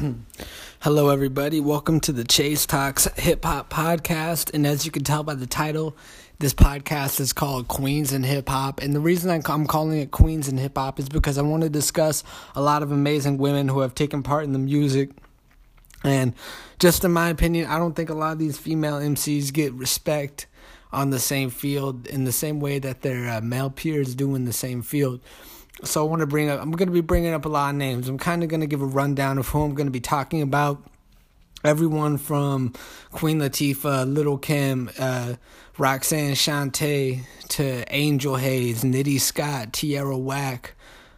Hello, everybody. Welcome to the Chase Talks Hip Hop Podcast. And as you can tell by the title, this podcast is called Queens and Hip Hop. And the reason I'm calling it Queens and Hip Hop is because I want to discuss a lot of amazing women who have taken part in the music. And just in my opinion, I don't think a lot of these female MCs get respect on the same field in the same way that their uh, male peers do in the same field. So I want to bring up, I'm going to be bringing up a lot of names. I'm kind of going to give a rundown of who I'm going to be talking about. Everyone from Queen Latifah, Little Kim, uh, Roxanne Shante, to Angel Haze, Nitty Scott, Tierra Whack,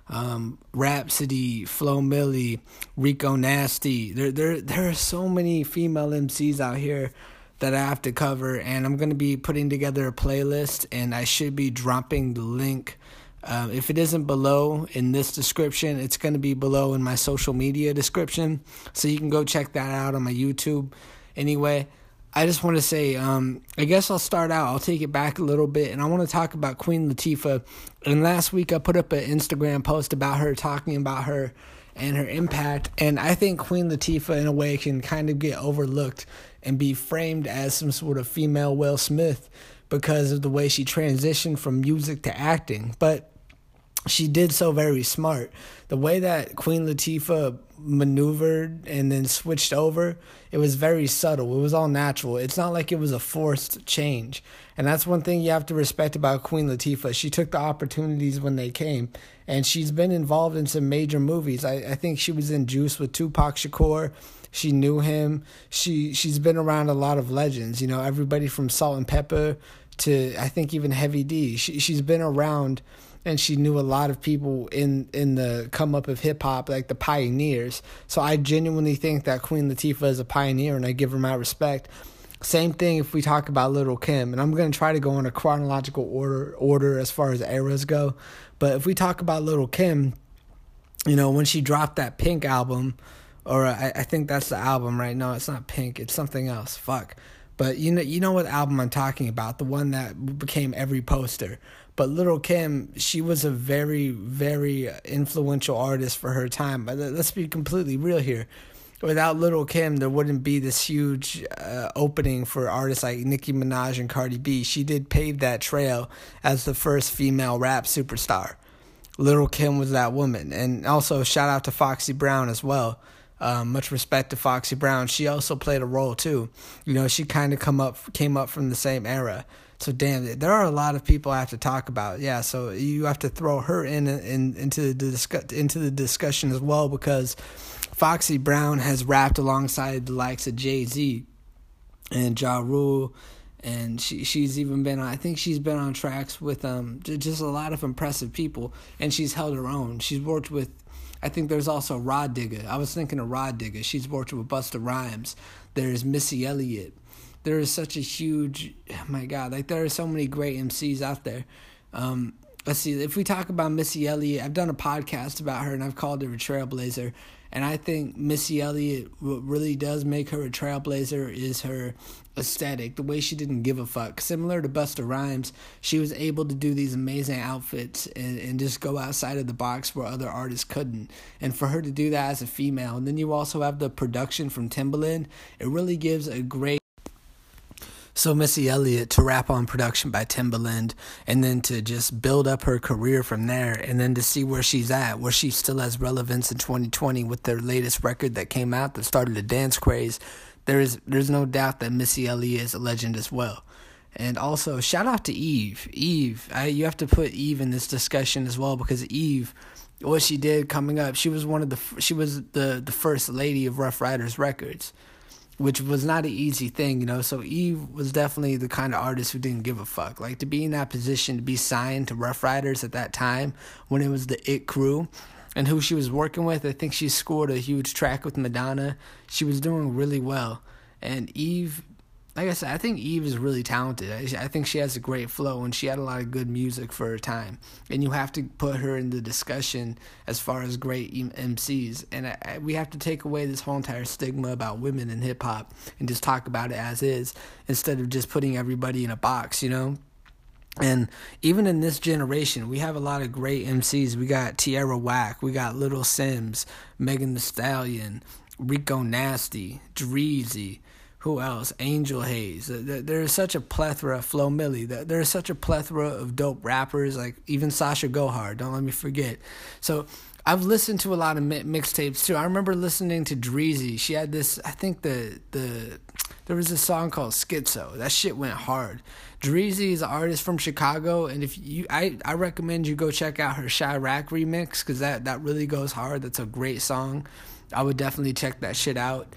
um, Rapsody, Flo Milli, Rico Nasty. There, there, there are so many female MCs out here that I have to cover, and I'm to be putting together a playlist, and I should be dropping the link. Uh, if it isn't below in this description, it's going to be below in my social media description. So you can go check that out on my YouTube. Anyway, I just want to say, um, I guess I'll start out. I'll take it back a little bit, and I want to talk about Queen Latifah. And last week I put up an Instagram post about her, talking about her and her impact. And I think Queen Latifah, in a way, can kind of get overlooked and be framed as some sort of female Will Smith because of the way she transitioned from music to acting. But she did so very smart. The way that Queen Latifah maneuvered and then switched over, it was very subtle. It was all natural. It's not like it was a forced change. And that's one thing you have to respect about Queen Latifah. She took the opportunities when they came. And she's been involved in some major movies. I, I think she was in Juice with Tupac Shakur. She knew him. She she's been around a lot of legends. You know, everybody from Salt-N-Pepa to I think even Heavy D. She she's been around and she knew a lot of people in in the come up of hip hop, like the pioneers. So I genuinely think that Queen Latifah is a pioneer, and I give her my respect. Same thing if we talk about Little Kim, and I'm gonna try to go in a chronological order order as far as eras go. But if we talk about Little Kim, you know when she dropped that Pink album, or I, I think that's the album, right? now. it's not Pink. It's something else. Fuck. But you know, you know what album I'm talking about? The one that became every poster. But Little Kim, she was a very, very influential artist for her time. But let's be completely real here. Without Little Kim, there wouldn't be this huge uh, opening for artists like Nicki Minaj and Cardi B. She did pave that trail as the first female rap superstar. Little Kim was that woman. And also, shout out to Foxy Brown as well. Um, much respect to Foxy Brown. She also played a role too. You know, she kind of come up came up from the same era. So damn, there are a lot of people I have to talk about. Yeah, so you have to throw her in, in into the discuss, into the discussion as well because Foxy Brown has rapped alongside the likes of Jay Z and Ja Rule, and she she's even been. I think she's been on tracks with um just a lot of impressive people, and she's held her own. She's worked with. I think there's also Rah Digga. I was thinking of Rah Digga. She's worked with Busta Rhymes. There's Missy Elliott there is such a huge oh my god like there are so many great mcs out there um, let's see if we talk about missy elliott i've done a podcast about her and i've called her a trailblazer and i think missy elliott what really does make her a trailblazer is her aesthetic the way she didn't give a fuck. Similar to busta rhymes she was able to do these amazing outfits and, and just go outside of the box where other artists couldn't. And for her to do that as a female and then you also have the production from timbaland it really gives a great so Missy Elliott to rap on production by Timbaland and then to just build up her career from there and then to see where she's at, where she still has relevance in 2020 with their latest record that came out that started a dance craze. There is there's no doubt that Missy Elliott is a legend as well. And also shout out to Eve. Eve, I, you have to put Eve in this discussion as well because Eve what she did coming up, she was one of the she was the the first lady of Ruff Ryders Records which was not an easy thing, you know. So Eve was definitely the kind of artist who didn't give a fuck. Like to be in that position, to be signed to Ruff Ryders at that time when it was the It Crew, and who she was working with. I think she scored a huge track with Madonna. She was doing really well, and Eve like I said, I think Eve is really talented. I, I, think she has a great flow and she had a lot of good music for her time. And you have to put her in the discussion as far as great MCs. And I, I, we have to take away this whole entire stigma about women in hip hop and just talk about it as is instead of just putting everybody in a box, you know? And even in this generation, we have a lot of great MCs. We got Tierra Whack, we got Little Simz, Megan Thee Stallion, Rico Nasty, Dreezy, who else? Angel Haze. There is such a plethora. Flo Milli. There is such a plethora of dope rappers. Like even Sasha Go Hard. Don't let me forget. So I've listened to a lot of mixtapes too. I remember listening to Dreezy. She had this. I think the the there was a song called Schizo. That shit went hard. Dreezy is an artist from Chicago, and if you, I, I recommend you go check out her Chiraq remix because that that really goes hard. That's a great song. I would definitely check that shit out.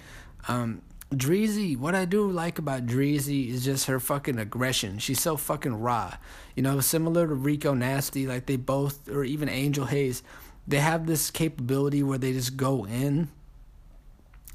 Um, Dreezy, what I do like about Dreezy is just her fucking aggression. She's so fucking raw. You know, similar to Rico Nasty, like they both, or even Angel Haze, they have this capability where they just go in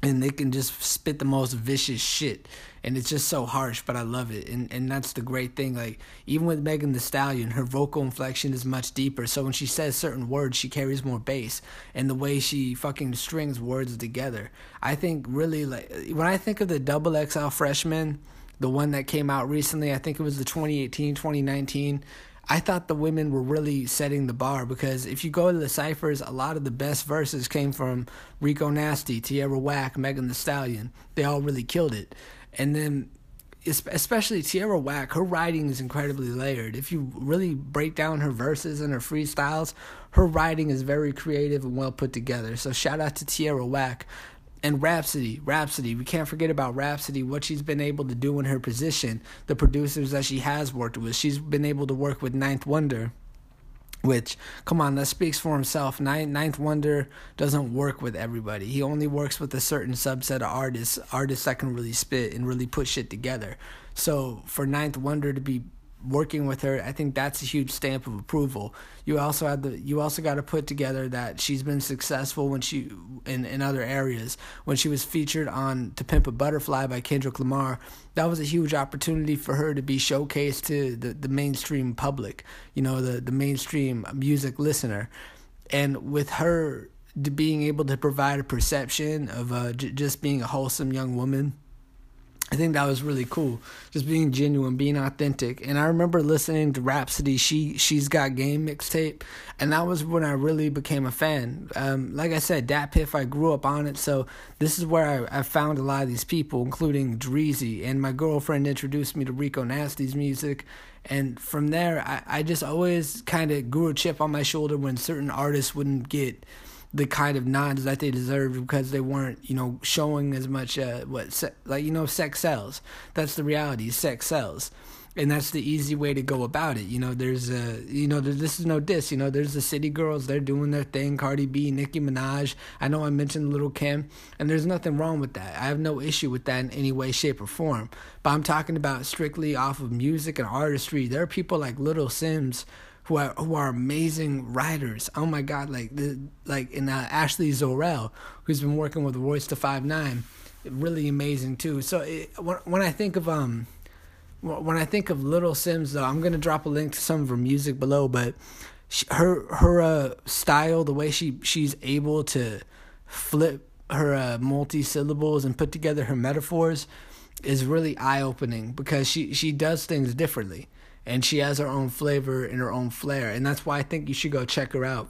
and they can just spit the most vicious shit. And it's just so harsh but i love it. And and that's the great thing like even with megan thee stallion her vocal inflection is much deeper. So when she says certain words she carries more bass. And the way she fucking strings words together. I think really like when i think of the double xl freshman the one that came out recently i think it was the 2018 2019 I thought the women were really setting the bar because if you go to the ciphers, a lot of the best verses came from Rico Nasty, Tierra Whack, Megan The Stallion. They all really killed it. And then, especially Tierra Whack, her writing is incredibly layered. If you really break down her verses and her freestyles, her writing is very creative and well put together. So shout out to Tierra Whack and Rapsody, Rapsody, we can't forget about Rapsody, what she's been able to do in her position, the producers that she has worked with. She's been able to work with Ninth Wonder, which, come on, that speaks for himself. Ninth Wonder doesn't work with everybody. He only works with a certain subset of artists, artists that can really spit and really put shit together. So for Ninth Wonder to be working with her, I think that's a huge stamp of approval. You also had the you also got to put together that she's been successful when she in in other areas. When she was featured on "To Pimp a Butterfly" by Kendrick Lamar, that was a huge opportunity for her to be showcased to the the mainstream public. You know, the the mainstream music listener, and with her being able to provide a perception of uh, j- just being a wholesome young woman I think that was really cool. Just being genuine, being authentic. And I remember listening to Rapsody, she she's got game mixtape, and that was when I really became a fan. Um, like I said, DatPiff, I grew up on it, so this is where I, I found a lot of these people, including Dreezy. And my girlfriend introduced me to Rico Nasty's music, and from there, I, I just always kind of grew a chip on my shoulder when certain artists wouldn't get the kind of nods that they deserved because they weren't, you know, showing as much uh, what se- like you know sex sells. That's the reality. Sex sells. And that's the easy way to go about it. You know, there's a, you know, this is no diss. You know, there's the city girls. They're doing their thing. Cardi B, Nicki Minaj. I know I mentioned Little Kim, and there's nothing wrong with that. I have no issue with that in any way, shape, or form. But I'm talking about strictly off of music and artistry. There are people like Little Simz who are who are amazing writers. Oh my God, like the like in uh, Ashley Zorel, who's been working with Royce da Five Nine, really amazing too. So it, when when I think of um when I think of Little Simz, though, I'm gonna drop a link to some of her music below, but she, her her uh, style, the way she she's able to flip her uh, multi syllables and put together her metaphors is really eye opening because she she does things differently and she has her own flavor and her own flair. And that's why i think you should go check her out.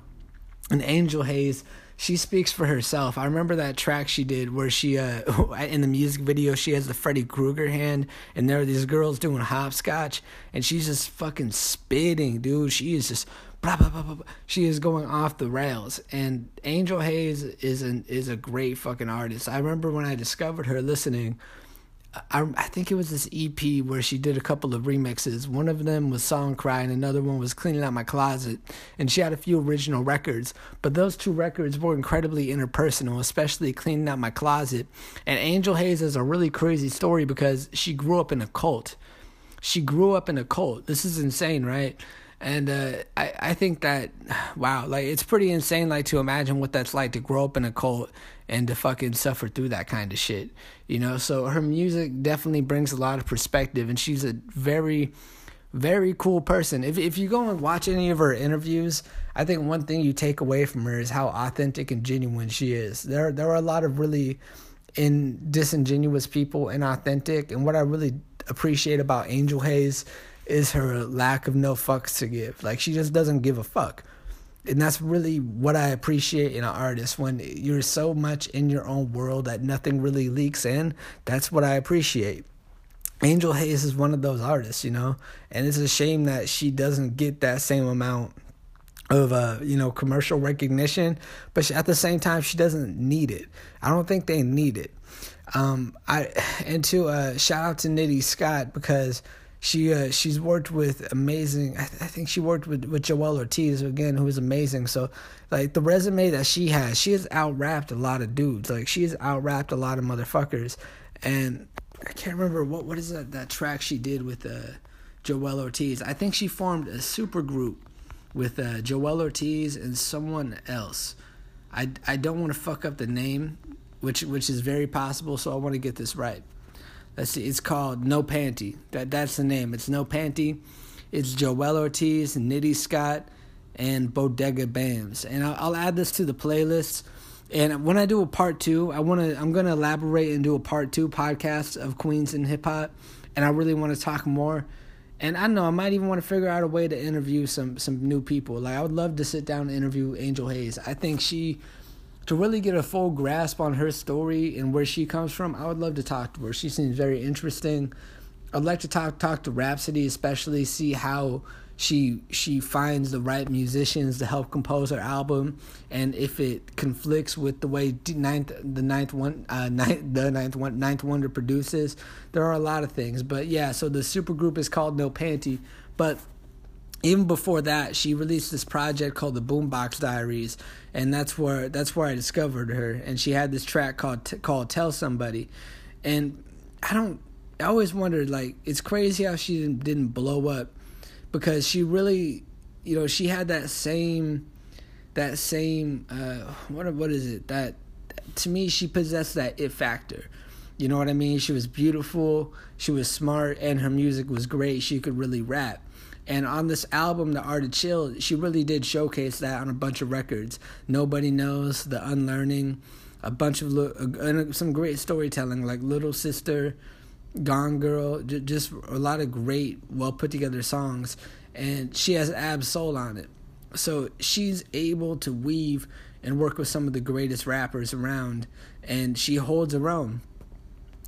And Angel Haze she speaks for herself. I remember that track she did where she uh in the music video she has the freddy krueger hand and there are these girls doing hopscotch and she's just fucking spitting dude. She is just blah, blah, blah, blah. she is going off the rails. And Angel Haze is an is a great fucking artist. I remember when i discovered her listening I, I think it was this EP where she did a couple of remixes. One of them was Song Cry, and another one was Cleaning Out My Closet. And she had a few original records, but those two records were incredibly interpersonal, especially Cleaning Out My Closet. And Angel Haze is a really crazy story because she grew up in a cult. She grew up in a cult. This is insane, right? And uh, I, I think that, wow, like it's pretty insane, like to imagine what that's like to grow up in a cult and to fucking suffer through that kind of shit, you know. So her music definitely brings a lot of perspective, and she's a very, very cool person. If if you go and watch any of her interviews, I think one thing you take away from her is how authentic and genuine she is. There there are a lot of really in disingenuous people and authentic, and what I really appreciate about Angel Haze is her lack of no fucks to give. Like she just doesn't give a fuck. And that's really what I appreciate in an artist when you're so much in your own world that nothing really leaks in. That's what I appreciate. Angel Haze is one of those artists, you know, and it's a shame that she doesn't get that same amount of uh, you know commercial recognition, but she, at the same time she doesn't need it. I don't think they need it. Um, I and to uh, shout out to Nitty Scott because she uh, she's worked with amazing. I, th- I think she worked with with Joell Ortiz again, who is amazing. So like the resume that she has, she has out rapped a lot of dudes. Like she has out rapped a lot of motherfuckers, and I can't remember what what is that that track she did with uh, Joell Ortiz. I think she formed a super group with uh, Joell Ortiz and someone else. I, I don't want to fuck up the name, which which is very possible. So I want to get this right. Let's see. It's called No Panty. That that's the name. It's No Panty. It's Joell Ortiz, Nitty Scott, and Bodega Bams. And I'll, I'll add this to the playlist and when I do a part two, I want to I'm going to elaborate and do a part two podcast of Queens and hip hop, and I really want to talk more. And I know I might even want to figure out a way to interview some some new people. Like I would love to sit down and interview Angel Haze. I think she to really get a full grasp on her story and where she comes from, I would love to talk to her. She seems very interesting. I'd like to talk talk to Rapsody, especially see how she she finds the right musicians to help compose her album, and if it conflicts with the way ninth the ninth one uh ninth, the ninth one ninth wonder produces, there are a lot of things. But yeah, so the super group is called No Panty, but even before that, she released this project called the Boombox Diaries, and that's where that's where I discovered her. And she had this track called called Tell Somebody, and I don't. I always wondered like it's crazy how she didn't, didn't blow up because she really, you know, she had that same, that same, uh, what what is it? That to me, she possessed that it factor. You know what I mean? She was beautiful, she was smart, and her music was great. She could really rap. And on this album, The Art of Chill, she really did showcase that on a bunch of records. Nobody Knows, The Unlearning, a bunch of uh, some great storytelling like Little Sister, Gone Girl, just a lot of great, well put together songs, and she has Ab-Soul on it. So she's able to weave and work with some of the greatest rappers around, and she holds her own.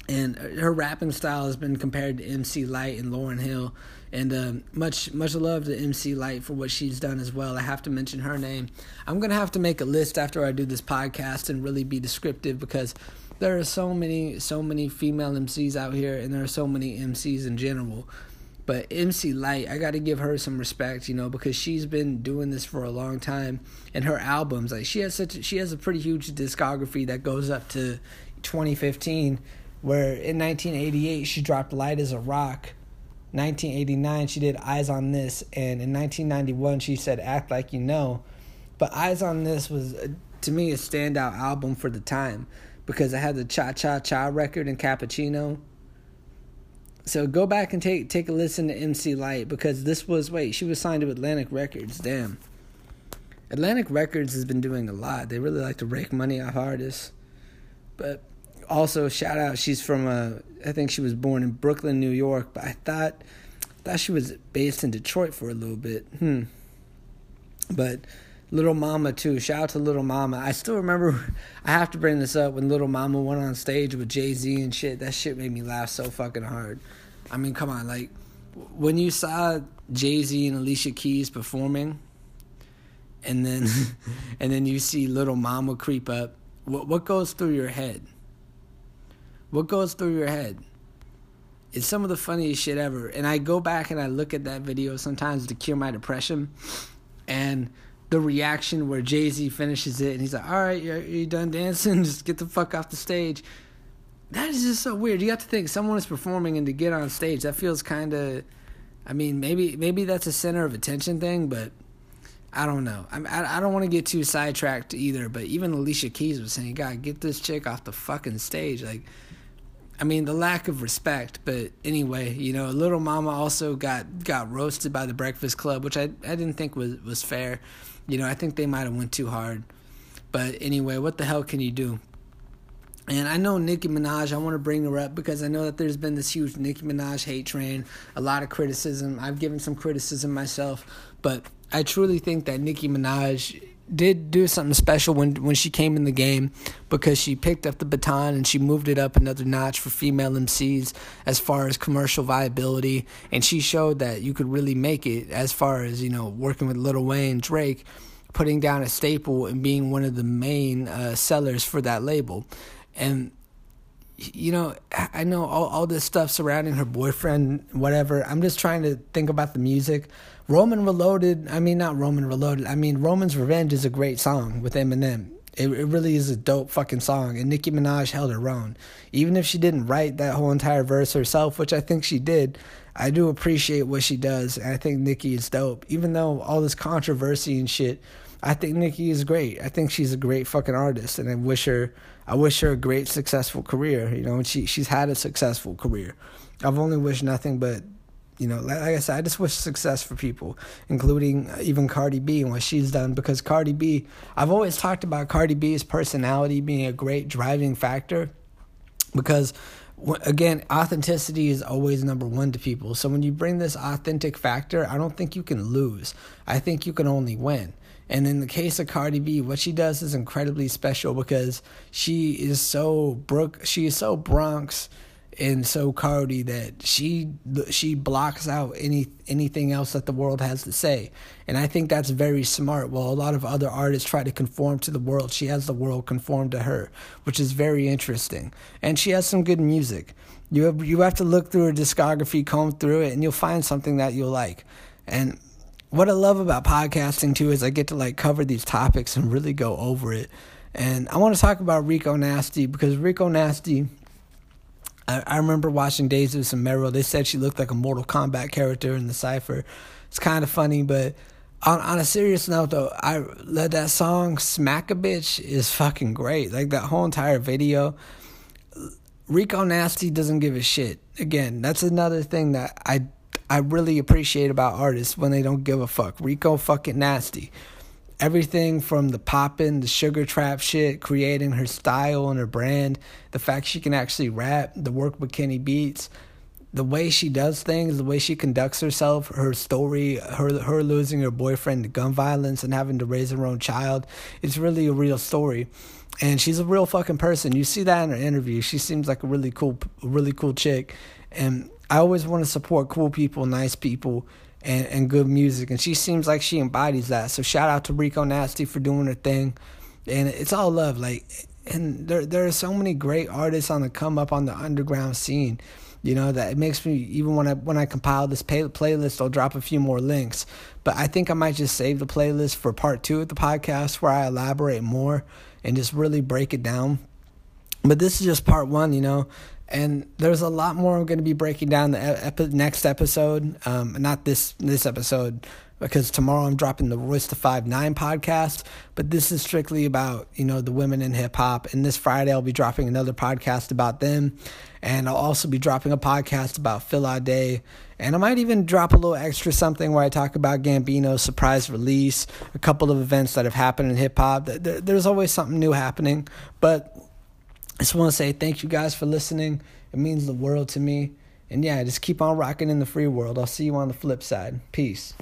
And her rapping style has been compared to MC Lyte and Lauryn Hill, and uh, much much love to MC Lyte for what she's done as well. I have to mention her name. I'm gonna have to make a list after I do this podcast and really be descriptive because there are so many so many female MCs out here and there are so many MCs in general. But MC Lyte, I got to give her some respect, you know, because she's been doing this for a long time and her albums like she has such a, she has a pretty huge discography that goes up to 2015 where in 1988 she dropped Lyte as a Rock. 1989 she did Eyes on This and in 1991 she said Act Like You Know. But Eyes on This was uh, to me a standout album for the time because I had the Cha Cha Cha record and Cappuccino. So go back and take take a listen to MC Lyte because this was wait she was signed to Atlantic Records. Damn, Atlantic Records has been doing a lot. They really like to rake money off artists. But also shout out, she's from uh, I think she was born in Brooklyn, New York. But I thought thought she was based in Detroit for a little bit. Hmm. But Little Mama too. Shout out to Little Mama. I still remember. I have to bring this up when Little Mama went on stage with Jay Z and shit. That shit made me laugh so fucking hard. I mean, come on, like when you saw Jay Z and Alicia Keys performing, and then and then you see Little Mama creep up. What what goes through your head? What goes through your head? It's some of the funniest shit ever. And I go back and I look at that video sometimes to cure my depression, and the reaction where Jay Z finishes it and he's like, "All right, you're, you done dancing? Just get the fuck off the stage." That is just so weird. You have to think someone is performing and to get on stage, that feels kind of. I mean, maybe maybe that's a center of attention thing, but I don't know. I, I don't want to get too sidetracked either. But even Alicia Keys was saying, "God, get this chick off the fucking stage." Like, I mean, the lack of respect. But anyway, you know, Little Mama also got got roasted by the Breakfast Club, which I I didn't think was was fair. You know, I think they might have went too hard. But anyway, what the hell can you do? And I know Nicki Minaj, I want to bring her up because I know that there's been this huge Nicki Minaj hate train, a lot of criticism. I've given some criticism myself, but I truly think that Nicki Minaj did do something special when when she came in the game because she picked up the baton and she moved it up another notch for female MCs as far as commercial viability and she showed that you could really make it as far as you know working with Lil Wayne Drake putting down a staple and being one of the main uh, sellers for that label and you know, I know all, all this stuff surrounding her boyfriend, whatever. I'm just trying to think about the music. Roman Reloaded, I mean, not Roman Reloaded, I mean, Roman's Revenge is a great song with Eminem. It, it really is a dope fucking song, and Nicki Minaj held her own. Even if she didn't write that whole entire verse herself, which I think she did, I do appreciate what she does, and I think Nicki is dope. Even though all this controversy and shit, I think Nicki is great. I think she's a great fucking artist, and I wish her I wish her a great successful career. You know, and she she's had a successful career. I've only wished nothing but, you know, like, I said, I just wish success for people, including uh, even Cardi B and what she's done. Because Cardi B, I've always talked about Cardi B's personality being a great driving factor. Because again, authenticity is always number one to people. So when you bring this authentic factor, I don't think you can lose. I think you can only win. And in the case of Cardi B, what she does is incredibly special because she is so Brook, she is so Bronx and so Cardi that she she blocks out any anything else that the world has to say. And I think that's very smart. While a lot of other artists try to conform to the world, she has the world conform to her, which is very interesting. And she has some good music. You have, you have to look through her discography, comb through it, and you'll find something that you'll like. And what I love about podcasting too is I get to like cover these topics and really go over it. And I want to talk about Rico Nasty because Rico Nasty, I, I remember watching Desus and Mero. They said she looked like a Mortal Kombat character in the cipher. It's kind of funny, but on on a serious note though, I let that song "Smack a Bitch" is fucking great. Like that whole entire video. Rico Nasty doesn't give a shit. Again, that's another thing that I I really appreciate about artists when they don't give a fuck. Rico fucking nasty. Everything from the poppin', the sugar trap shit, creating her style and her brand, the fact she can actually rap, the work with Kenny Beats, the way she does things, the way she conducts herself, her story, her her losing her boyfriend to gun violence and having to raise her own child, it's really a real story. And she's a real fucking person. You see that in her interview. She seems like a really cool, really cool chick. And I always want to support cool people, nice people, and, and good music. And she seems like she embodies that. So shout out to Rico Nasty for doing her thing. And it's all love. Like, and there there are so many great artists on the come up on the underground scene. You know that it makes me even when I when I compile this pay, playlist, I'll drop a few more links. But I think I might just save the playlist for part two of the podcast where I elaborate more and just really break it down. But this is just part one, you know. And there's a lot more I'm going to be breaking down the epi- next episode. Um, not this this episode because tomorrow I'm dropping the Royce da Five Nine podcast. But this is strictly about you know the women in hip hop. And this Friday I'll be dropping another podcast about them, and I'll also be dropping a podcast about Phil Day. And I might even drop a little extra something where I talk about Gambino's surprise release, a couple of events that have happened in hip hop. There's always something new happening, but I just want to say thank you guys for listening. It means the world to me. And yeah, just keep on rocking in the free world. I'll see you on the flip side. Peace.